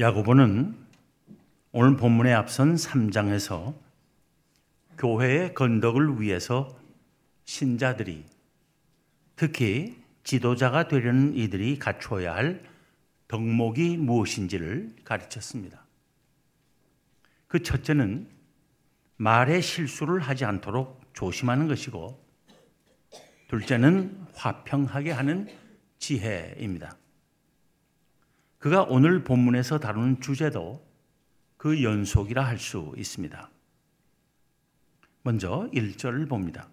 야고보는 오늘 본문에 앞선 3장에서 교회의 건덕을 위해서 신자들이 특히 지도자가 되려는 이들이 갖추어야 할 덕목이 무엇인지를 가르쳤습니다. 그 첫째는 말의 실수를 하지 않도록 조심하는 것이고 둘째는 화평하게 하는 지혜입니다. 그가 오늘 본문에서 다루는 주제도 그 연속이라 할 수 있습니다. 먼저 1절을 봅니다.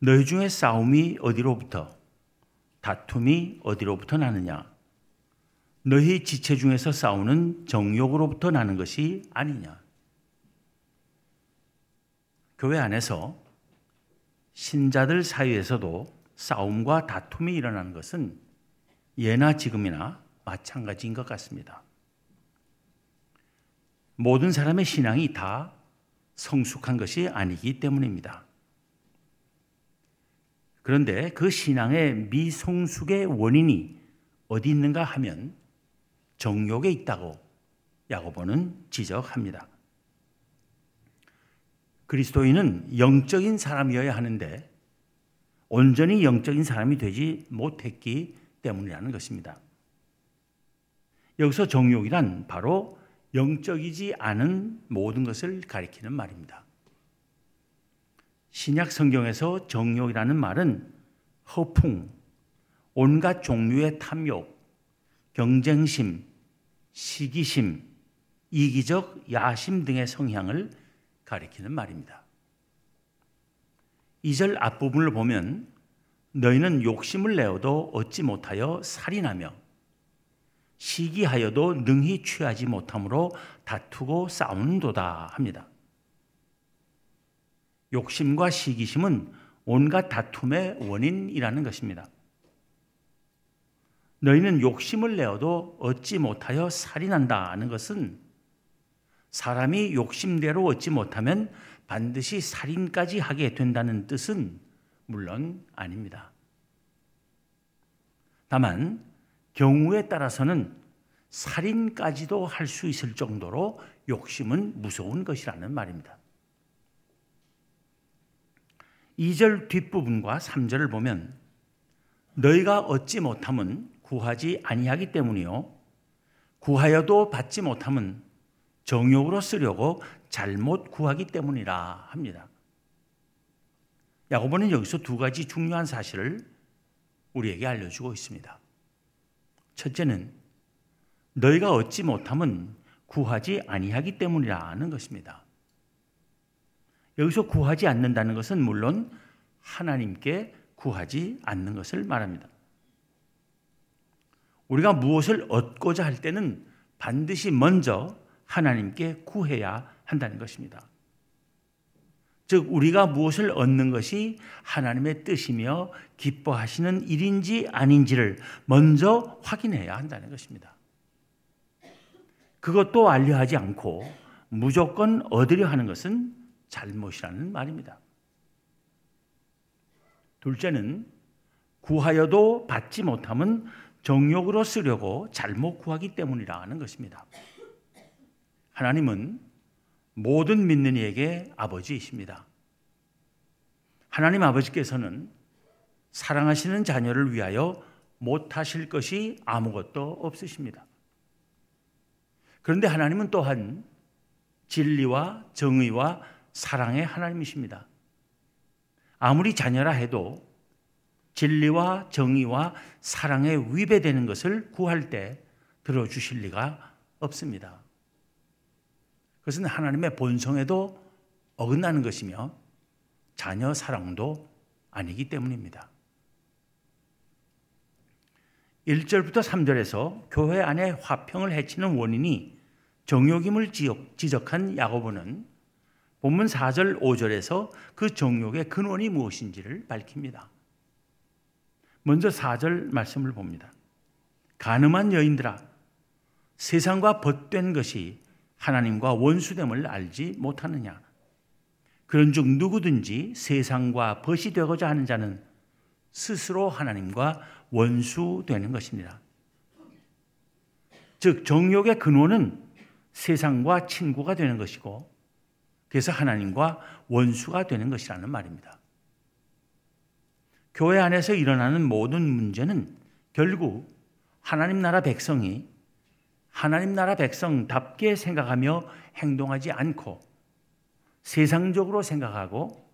너희 중에 싸움이 어디로부터 다툼이 어디로부터 나느냐 너희 지체 중에서 싸우는 정욕으로부터 나는 것이 아니냐 교회 안에서 신자들 사이에서도 싸움과 다툼이 일어나는 것은 예나 지금이나 마찬가지인 것 같습니다. 모든 사람의 신앙이 다 성숙한 것이 아니기 때문입니다. 그런데 그 신앙의 미성숙의 원인이 어디 있는가 하면 정욕에 있다고 야고보는 지적합니다. 그리스도인은 영적인 사람이어야 하는데 온전히 영적인 사람이 되지 못했기 때문이라는 것입니다. 여기서 정욕이란 바로 영적이지 않은 모든 것을 가리키는 말입니다. 신약 성경에서 정욕이라는 말은 허풍, 온갖 종류의 탐욕, 경쟁심, 시기심, 이기적 야심 등의 성향을 가리키는 말입니다. 2절 앞부분을 보면 너희는 욕심을 내어도 얻지 못하여 살인하며 시기하여도 능히 취하지 못함으로 다투고 싸우는도다 합니다. 욕심과 시기심은 온갖 다툼의 원인이라는 것입니다. 너희는 욕심을 내어도 얻지 못하여 살인한다는 것은 사람이 욕심대로 얻지 못하면 반드시 살인까지 하게 된다는 뜻은 물론 아닙니다. 다만 경우에 따라서는 살인까지도 할 수 있을 정도로 욕심은 무서운 것이라는 말입니다. 2절 뒷부분과 3절을 보면 너희가 얻지 못함은 구하지 아니하기 때문이요 구하여도 받지 못함은 정욕으로 쓰려고 잘못 구하기 때문이라 합니다. 야고보는 여기서 두 가지 중요한 사실을 우리에게 알려주고 있습니다. 첫째는 너희가 얻지 못함은 구하지 아니하기 때문이라는 것입니다. 여기서 구하지 않는다는 것은 물론 하나님께 구하지 않는 것을 말합니다. 우리가 무엇을 얻고자 할 때는 반드시 먼저 하나님께 구해야 한다는 것입니다. 즉, 우리가 무엇을 얻는 것이 하나님의 뜻이며 기뻐하시는 일인지 아닌지를 먼저 확인해야 한다는 것입니다. 그것도 알려하지 않고 무조건 얻으려 하는 것은 잘못이라는 말입니다. 둘째는 구하여도 받지 못함은 정욕으로 쓰려고 잘못 구하기 때문이라는 것입니다. 하나님은 모든 믿는 이에게 아버지이십니다. 하나님 아버지께서는 사랑하시는 자녀를 위하여 못하실 것이 아무것도 없으십니다. 그런데 하나님은 또한 진리와 정의와 사랑의 하나님이십니다. 아무리 자녀라 해도 진리와 정의와 사랑에 위배되는 것을 구할 때 들어주실 리가 없습니다. 그것은 하나님의 본성에도 어긋나는 것이며 자녀 사랑도 아니기 때문입니다. 1절부터 3절에서 교회 안에 화평을 해치는 원인이 정욕임을 지적한 야고보는 본문 4절, 5절에서 그 정욕의 근원이 무엇인지를 밝힙니다. 먼저 4절 말씀을 봅니다. 가늠한 여인들아, 세상과 벗된 것이 하나님과 원수됨을 알지 못하느냐? 그런즉 누구든지 세상과 벗이 되고자 하는 자는 스스로 하나님과 원수되는 것입니다. 즉 정욕의 근원은 세상과 친구가 되는 것이고 그래서 하나님과 원수가 되는 것이라는 말입니다. 교회 안에서 일어나는 모든 문제는 결국 하나님 나라 백성이 하나님 나라 백성답게 생각하며 행동하지 않고 세상적으로 생각하고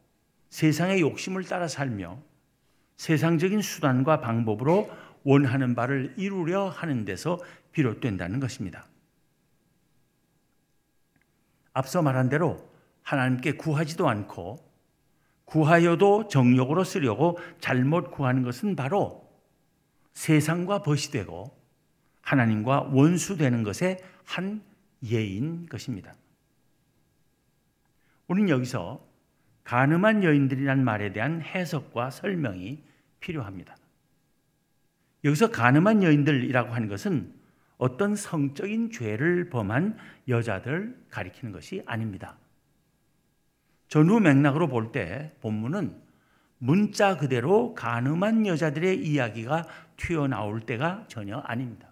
세상의 욕심을 따라 살며 세상적인 수단과 방법으로 원하는 바를 이루려 하는 데서 비롯된다는 것입니다. 앞서 말한 대로 하나님께 구하지도 않고 구하여도 정욕으로 쓰려고 잘못 구하는 것은 바로 세상과 벗이 되고 하나님과 원수되는 것의 한 예인 것입니다. 우리는 여기서 가늠한 여인들이란 말에 대한 해석과 설명이 필요합니다. 여기서 가늠한 여인들이라고 하는 것은 어떤 성적인 죄를 범한 여자들 가리키는 것이 아닙니다. 전후 맥락으로 볼 때 본문은 문자 그대로 가늠한 여자들의 이야기가 튀어나올 때가 전혀 아닙니다.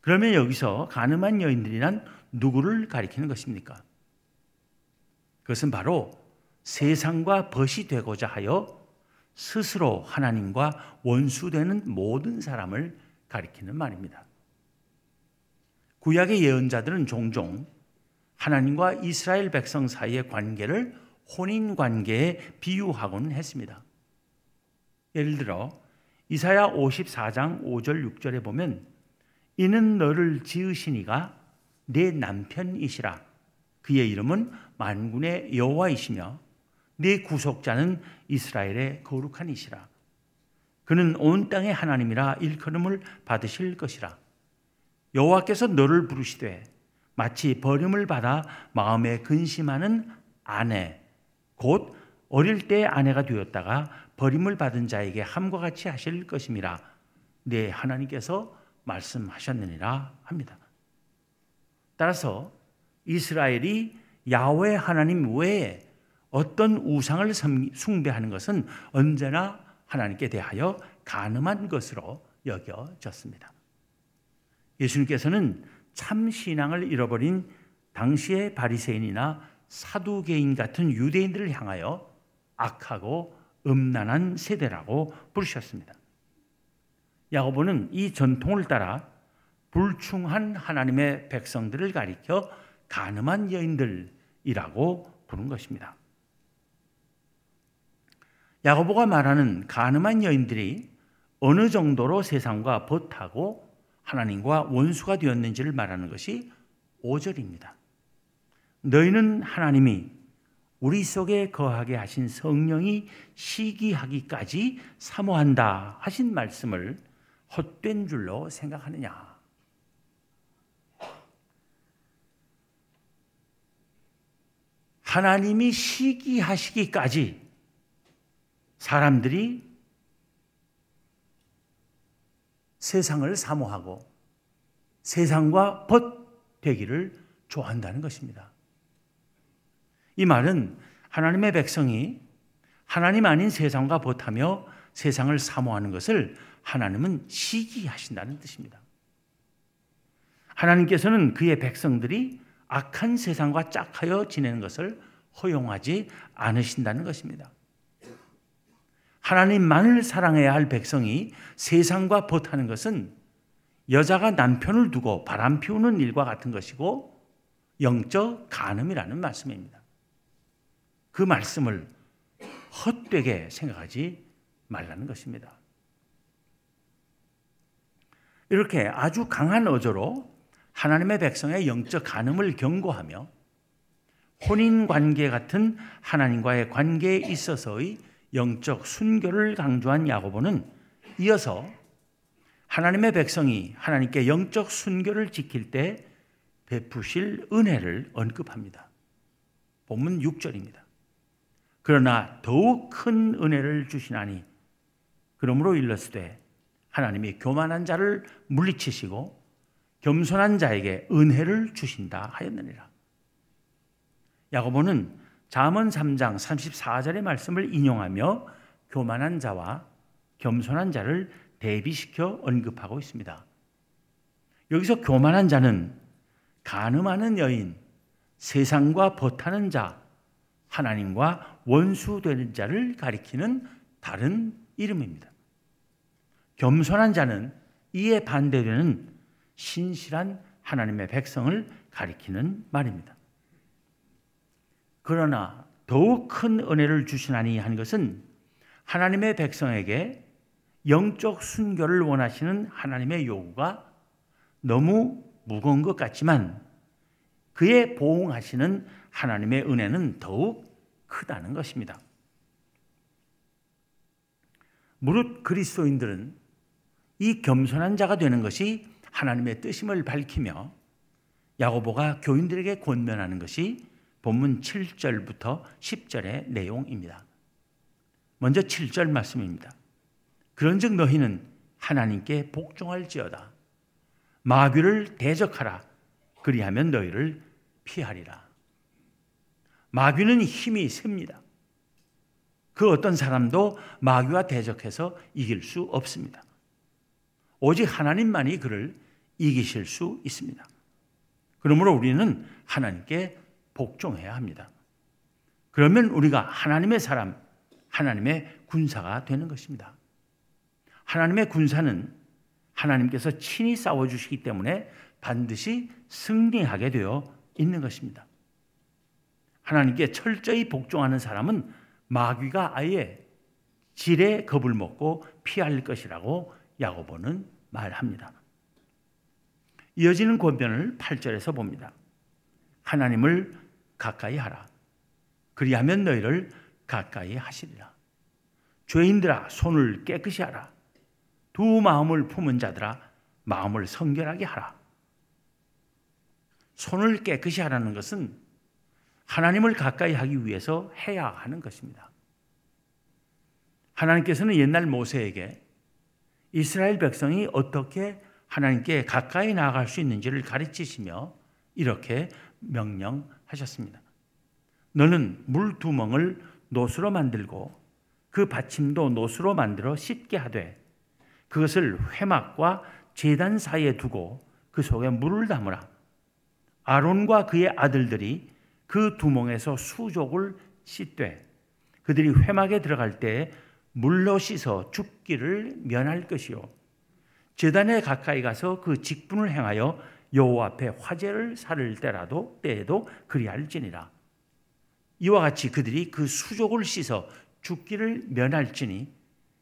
그러면 여기서 가늠한 여인들이란 누구를 가리키는 것입니까? 그것은 바로 세상과 벗이 되고자 하여 스스로 하나님과 원수되는 모든 사람을 가리키는 말입니다. 구약의 예언자들은 종종 하나님과 이스라엘 백성 사이의 관계를 혼인 관계에 비유하고는 했습니다. 예를 들어 이사야 54장 5절 6절에 보면 이는 너를 지으시니가 내 남편이시라. 그의 이름은 만군의 여호와이시며 내 구속자는 이스라엘의 거룩한 이시라. 그는 온 땅의 하나님이라 일컬음을 받으실 것이라. 여호와께서 너를 부르시되 마치 버림을 받아 마음에 근심하는 아내 곧 어릴 때 아내가 되었다가 버림을 받은 자에게 함과 같이 하실 것임이라. 네 하나님께서 말씀하셨느니라 합니다. 따라서 이스라엘이 야훼 하나님 외에 어떤 우상을 숭배하는 것은 언제나 하나님께 대하여 가늠한 것으로 여겨졌습니다. 예수님께서는 참 신앙을 잃어버린 당시의 바리새인이나 사두개인 같은 유대인들을 향하여 악하고 음란한 세대라고 부르셨습니다. 야고보는 이 전통을 따라 불충한 하나님의 백성들을 가리켜 가늠한 여인들이라고 부른 것입니다. 야고보가 말하는 가늠한 여인들이 어느 정도로 세상과 벗하고 하나님과 원수가 되었는지를 말하는 것이 5절입니다. 너희는 하나님이 우리 속에 거하게 하신 성령이 시기하기까지 사모한다 하신 말씀을 헛된 줄로 생각하느냐? 하나님이 시기하시기까지 사람들이 세상을 사모하고 세상과 벗되기를 좋아한다는 것입니다. 이 말은 하나님의 백성이 하나님 아닌 세상과 벗하며 세상을 사모하는 것을 하나님은 시기하신다는 뜻입니다. 하나님께서는 그의 백성들이 악한 세상과 짝하여 지내는 것을 허용하지 않으신다는 것입니다. 하나님만을 사랑해야 할 백성이 세상과 벗하는 것은 여자가 남편을 두고 바람 피우는 일과 같은 것이고 영적 간음이라는 말씀입니다. 그 말씀을 헛되게 생각하지 말라는 것입니다. 이렇게 아주 강한 어조로 하나님의 백성의 영적 간음을 경고하며 혼인 관계 같은 하나님과의 관계에 있어서의 영적 순교를 강조한 야고보는 이어서 하나님의 백성이 하나님께 영적 순교를 지킬 때 베푸실 은혜를 언급합니다. 본문 6절입니다. 그러나 더욱 큰 은혜를 주시나니 그러므로 일렀으되 하나님이 교만한 자를 물리치시고 겸손한 자에게 은혜를 주신다 하였느니라. 야고보는 잠언 3장 34절의 말씀을 인용하며 교만한 자와 겸손한 자를 대비시켜 언급하고 있습니다. 여기서 교만한 자는 가늠하는 여인, 세상과 버타는 자, 하나님과 원수되는 자를 가리키는 다른 이름입니다. 겸손한 자는 이에 반대되는 신실한 하나님의 백성을 가리키는 말입니다. 그러나 더욱 큰 은혜를 주시나니 한 것은 하나님의 백성에게 영적 순교를 원하시는 하나님의 요구가 너무 무거운 것 같지만 그의 보응하시는 하나님의 은혜는 더욱 크다는 것입니다. 무릇 그리스도인들은 이 겸손한 자가 되는 것이 하나님의 뜻임을 밝히며 야고보가 교인들에게 권면하는 것이 본문 7절부터 10절의 내용입니다. 먼저 7절 말씀입니다. 그런즉 너희는 하나님께 복종할지어다. 마귀를 대적하라. 그리하면 너희를 피하리라. 마귀는 힘이 셉니다. 그 어떤 사람도 마귀와 대적해서 이길 수 없습니다. 오직 하나님만이 그를 이기실 수 있습니다. 그러므로 우리는 하나님께 복종해야 합니다. 그러면 우리가 하나님의 사람, 하나님의 군사가 되는 것입니다. 하나님의 군사는 하나님께서 친히 싸워주시기 때문에 반드시 승리하게 되어 있는 것입니다. 하나님께 철저히 복종하는 사람은 마귀가 아예 질의 겁을 먹고 피할 것이라고 야고보는 말합니다. 이어지는 권변을 8절에서 봅니다. 하나님을 가까이 하라. 그리하면 너희를 가까이 하시리라. 죄인들아 손을 깨끗이 하라. 두 마음을 품은 자들아 마음을 성결하게 하라. 손을 깨끗이 하라는 것은 하나님을 가까이 하기 위해서 해야 하는 것입니다. 하나님께서는 옛날 모세에게 이스라엘 백성이 어떻게 하나님께 가까이 나아갈 수 있는지를 가르치시며 이렇게 명령하셨습니다. 너는 물 두 멍을 노수로 만들고 그 받침도 노수로 만들어 씻게 하되 그것을 회막과 제단 사이에 두고 그 속에 물을 담으라. 아론과 그의 아들들이 그 두멍에서 수족을 씻되 그들이 회막에 들어갈 때 물로 씻어 죽기를 면할 것이요 제단에 가까이 가서 그 직분을 행하여 여호와 앞에 화제를 살을 때라도 때에도 그리할지니라 이와 같이 그들이 그 수족을 씻어 죽기를 면할지니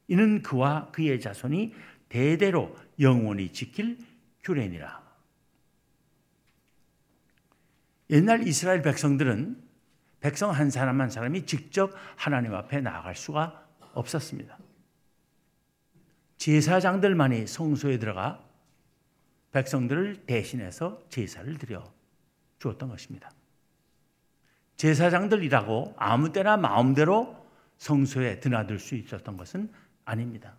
이는 그와 그의 자손이 대대로 영원히 지킬 규례니라. 옛날 이스라엘 백성들은 백성 한 사람 한 사람이 직접 하나님 앞에 나아갈 수가 없었습니다. 제사장들만이 성소에 들어가 백성들을 대신해서 제사를 드려 주었던 것입니다. 제사장들이라고 아무 때나 마음대로 성소에 드나들 수 있었던 것은 아닙니다.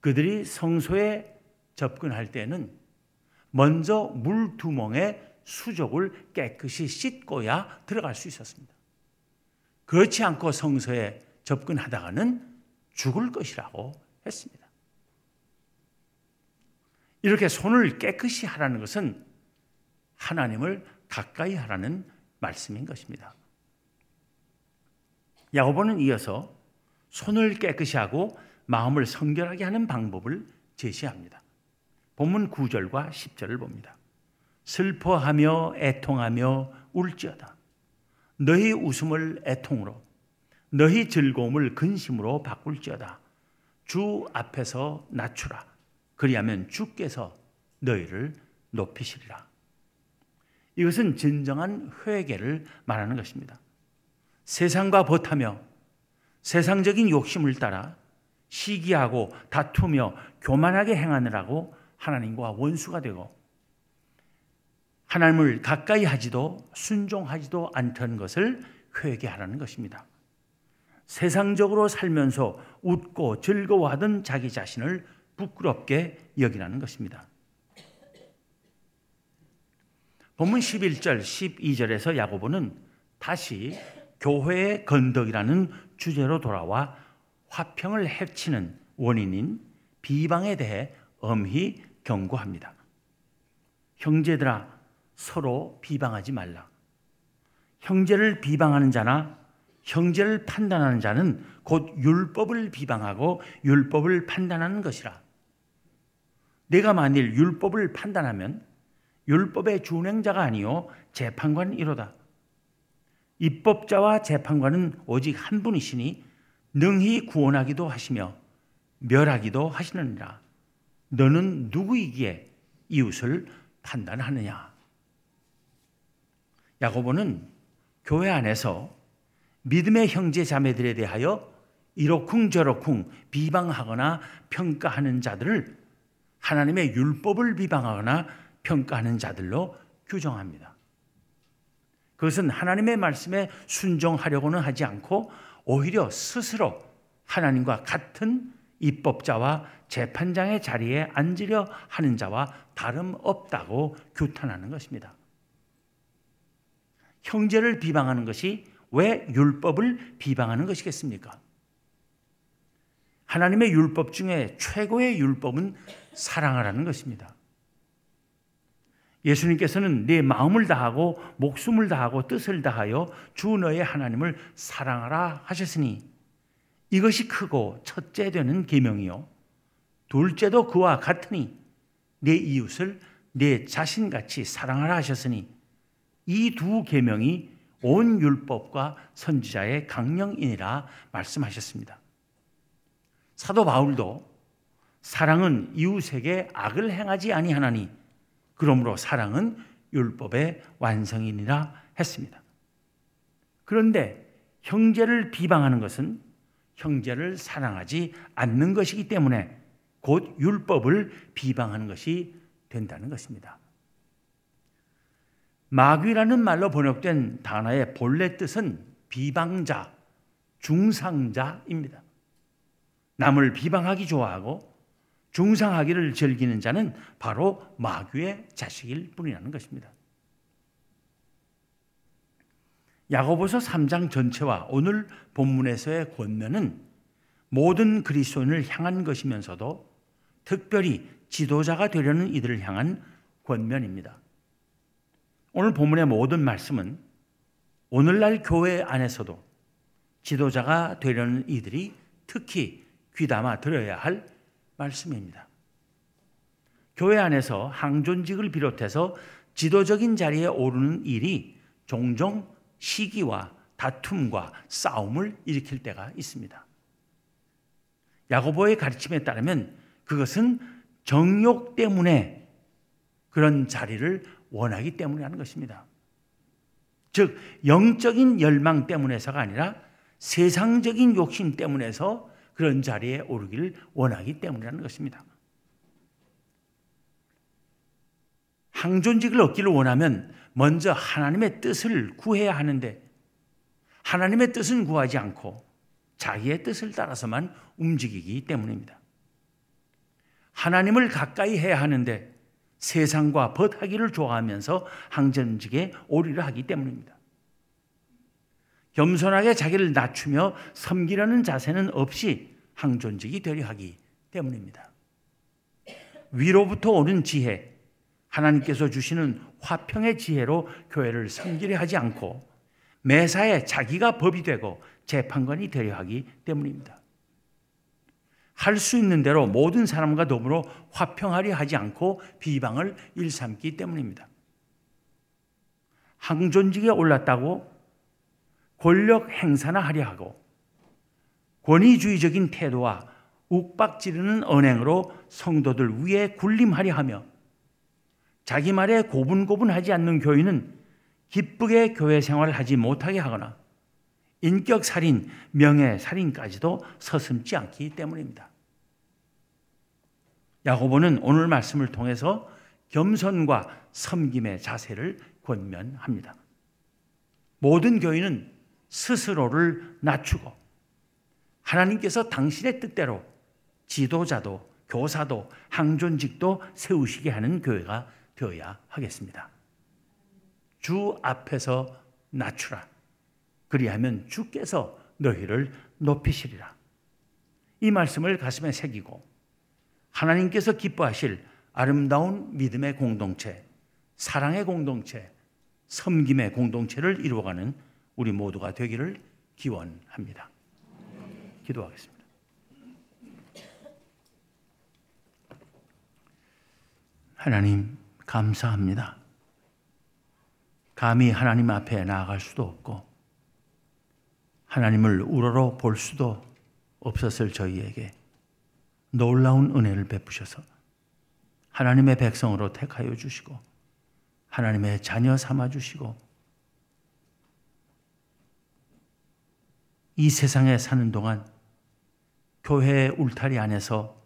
그들이 성소에 접근할 때는 먼저 물 두 멍에 수족을 깨끗이 씻고야 들어갈 수 있었습니다. 그렇지 않고 성소에 접근하다가는 죽을 것이라고 했습니다. 이렇게 손을 깨끗이 하라는 것은 하나님을 가까이 하라는 말씀인 것입니다. 야고보는 이어서 손을 깨끗이 하고 마음을 성결하게 하는 방법을 제시합니다. 본문 9절과 10절을 봅니다. 슬퍼하며 애통하며 울지어다. 너희 웃음을 애통으로 너희 즐거움을 근심으로 바꿀지어다. 주 앞에서 낮추라. 그리하면 주께서 너희를 높이시리라. 이것은 진정한 회개를 말하는 것입니다. 세상과 버타며 세상적인 욕심을 따라 시기하고 다투며 교만하게 행하느라고 하나님과 원수가 되고 하나님을 가까이 하지도 순종하지도 않던 것을 회개하라는 것입니다. 세상적으로 살면서 웃고 즐거워하던 자기 자신을 부끄럽게 여기라는 것입니다. 본문 11절, 12절에서 야고보는 다시 교회의 건덕이라는 주제로 돌아와 화평을 해치는 원인인 비방에 대해 엄히 경고합니다. 형제들아 서로 비방하지 말라. 형제를 비방하는 자나 형제를 판단하는 자는 곧 율법을 비방하고 율법을 판단하는 것이라. 내가 만일 율법을 판단하면 율법의 준행자가 아니요 재판관이로다. 입법자와 재판관은 오직 한 분이시니 능히 구원하기도 하시며 멸하기도 하시느니라. 너는 누구이기에 이웃을 판단하느냐? 야고보는 교회 안에서 믿음의 형제 자매들에 대하여 이러쿵저러쿵 비방하거나 평가하는 자들을 하나님의 율법을 비방하거나 평가하는 자들로 규정합니다. 그것은 하나님의 말씀에 순종하려고는 하지 않고 오히려 스스로 하나님과 같은 입법자와 재판장의 자리에 앉으려 하는 자와 다름없다고 규탄하는 것입니다. 형제를 비방하는 것이 왜 율법을 비방하는 것이겠습니까? 하나님의 율법 중에 최고의 율법은 사랑하라는 것입니다. 예수님께서는 내 마음을 다하고 목숨을 다하고 뜻을 다하여 주 너의 하나님을 사랑하라 하셨으니 이것이 크고 첫째 되는 계명이요 둘째도 그와 같으니 내 이웃을 내 자신같이 사랑하라 하셨으니 이 두 계명이 온 율법과 선지자의 강령이니라 말씀하셨습니다. 사도 바울도 사랑은 이웃에게 악을 행하지 아니하나니 그러므로 사랑은 율법의 완성이니라 했습니다. 그런데 형제를 비방하는 것은 형제를 사랑하지 않는 것이기 때문에 곧 율법을 비방하는 것이 된다는 것입니다. 마귀라는 말로 번역된 단어의 본래 뜻은 비방자, 중상자입니다. 남을 비방하기 좋아하고 중상하기를 즐기는 자는 바로 마귀의 자식일 뿐이라는 것입니다. 야고보서 3장 전체와 오늘 본문에서의 권면은 모든 그리스도인을 향한 것이면서도 특별히 지도자가 되려는 이들을 향한 권면입니다. 오늘 본문의 모든 말씀은 오늘날 교회 안에서도 지도자가 되려는 이들이 특히 귀담아 들어야 할 말씀입니다. 교회 안에서 항존직을 비롯해서 지도적인 자리에 오르는 일이 종종 시기와 다툼과 싸움을 일으킬 때가 있습니다. 야고보의 가르침에 따르면 그것은 정욕 때문에 그런 자리를 원하기 때문이라는 것입니다. 즉 영적인 열망 때문에서가 아니라 세상적인 욕심 때문에서 그런 자리에 오르기를 원하기 때문이라는 것입니다. 항존직을 얻기를 원하면 먼저 하나님의 뜻을 구해야 하는데 하나님의 뜻은 구하지 않고 자기의 뜻을 따라서만 움직이기 때문입니다. 하나님을 가까이 해야 하는데 세상과 벗하기를 좋아하면서 항전직에 오리를 하기 때문입니다. 겸손하게 자기를 낮추며 섬기려는 자세는 없이 항존직이 되려 하기 때문입니다. 위로부터 오는 지혜, 하나님께서 주시는 화평의 지혜로 교회를 섬기려 하지 않고 매사에 자기가 법이 되고 재판관이 되려 하기 때문입니다. 할 수 있는 대로 모든 사람과 더불어 화평하려 하지 않고 비방을 일삼기 때문입니다. 항존직에 올랐다고 권력 행사나 하려 하고 권위주의적인 태도와 욱박지르는 언행으로 성도들 위에 군림하려 하며 자기 말에 고분고분하지 않는 교인은 기쁘게 교회 생활을 하지 못하게 하거나 인격 살인, 명예 살인까지도 서슴지 않기 때문입니다. 야고보는 오늘 말씀을 통해서 겸손과 섬김의 자세를 권면합니다. 모든 교인은 스스로를 낮추고 하나님께서 당신의 뜻대로 지도자도 교사도 항존직도 세우시게 하는 교회가 되어야 하겠습니다. 주 앞에서 낮추라. 그리하면 주께서 너희를 높이시리라. 이 말씀을 가슴에 새기고 하나님께서 기뻐하실 아름다운 믿음의 공동체, 사랑의 공동체, 섬김의 공동체를 이루어가는 우리 모두가 되기를 기원합니다. 기도하겠습니다. 하나님, 감사합니다. 감히 하나님 앞에 나아갈 수도 없고, 하나님을 우러러 볼 수도 없었을 저희에게 놀라운 은혜를 베푸셔서 하나님의 백성으로 택하여 주시고, 하나님의 자녀 삼아 주시고, 이 세상에 사는 동안 교회의 울타리 안에서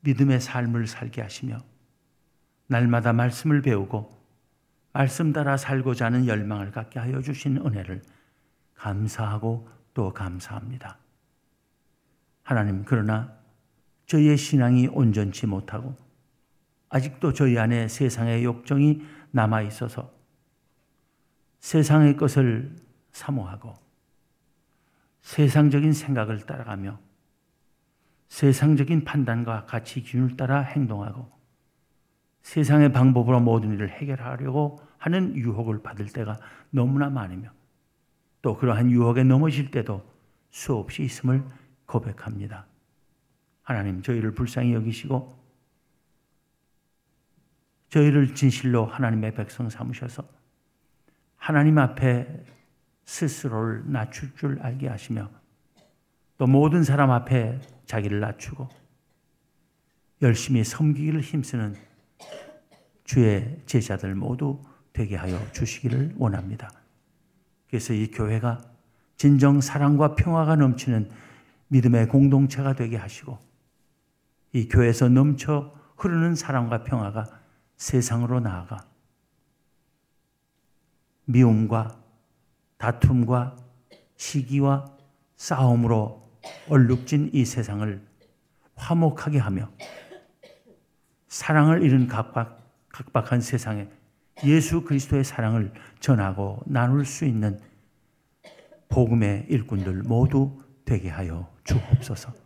믿음의 삶을 살게 하시며 날마다 말씀을 배우고 말씀 따라 살고자 하는 열망을 갖게 하여 주신 은혜를 감사하고 또 감사합니다. 하나님, 그러나 저희의 신앙이 온전치 못하고 아직도 저희 안에 세상의 욕정이 남아 있어서 세상의 것을 사모하고 세상적인 생각을 따라가며 세상적인 판단과 가치 기준을 따라 행동하고 세상의 방법으로 모든 일을 해결하려고 하는 유혹을 받을 때가 너무나 많으며 또 그러한 유혹에 넘어질 때도 수없이 있음을 고백합니다. 하나님 저희를 불쌍히 여기시고 저희를 진실로 하나님의 백성 삼으셔서 하나님 앞에 스스로를 낮출 줄 알게 하시며 또 모든 사람 앞에 자기를 낮추고 열심히 섬기기를 힘쓰는 주의 제자들 모두 되게 하여 주시기를 원합니다. 그래서 이 교회가 진정 사랑과 평화가 넘치는 믿음의 공동체가 되게 하시고 이 교회에서 넘쳐 흐르는 사랑과 평화가 세상으로 나아가 미움과 다툼과 시기와 싸움으로 얼룩진 이 세상을 화목하게 하며 사랑을 잃은 각박, 각박한 세상에 예수 그리스도의 사랑을 전하고 나눌 수 있는 복음의 일꾼들 모두 되게 하여 주옵소서.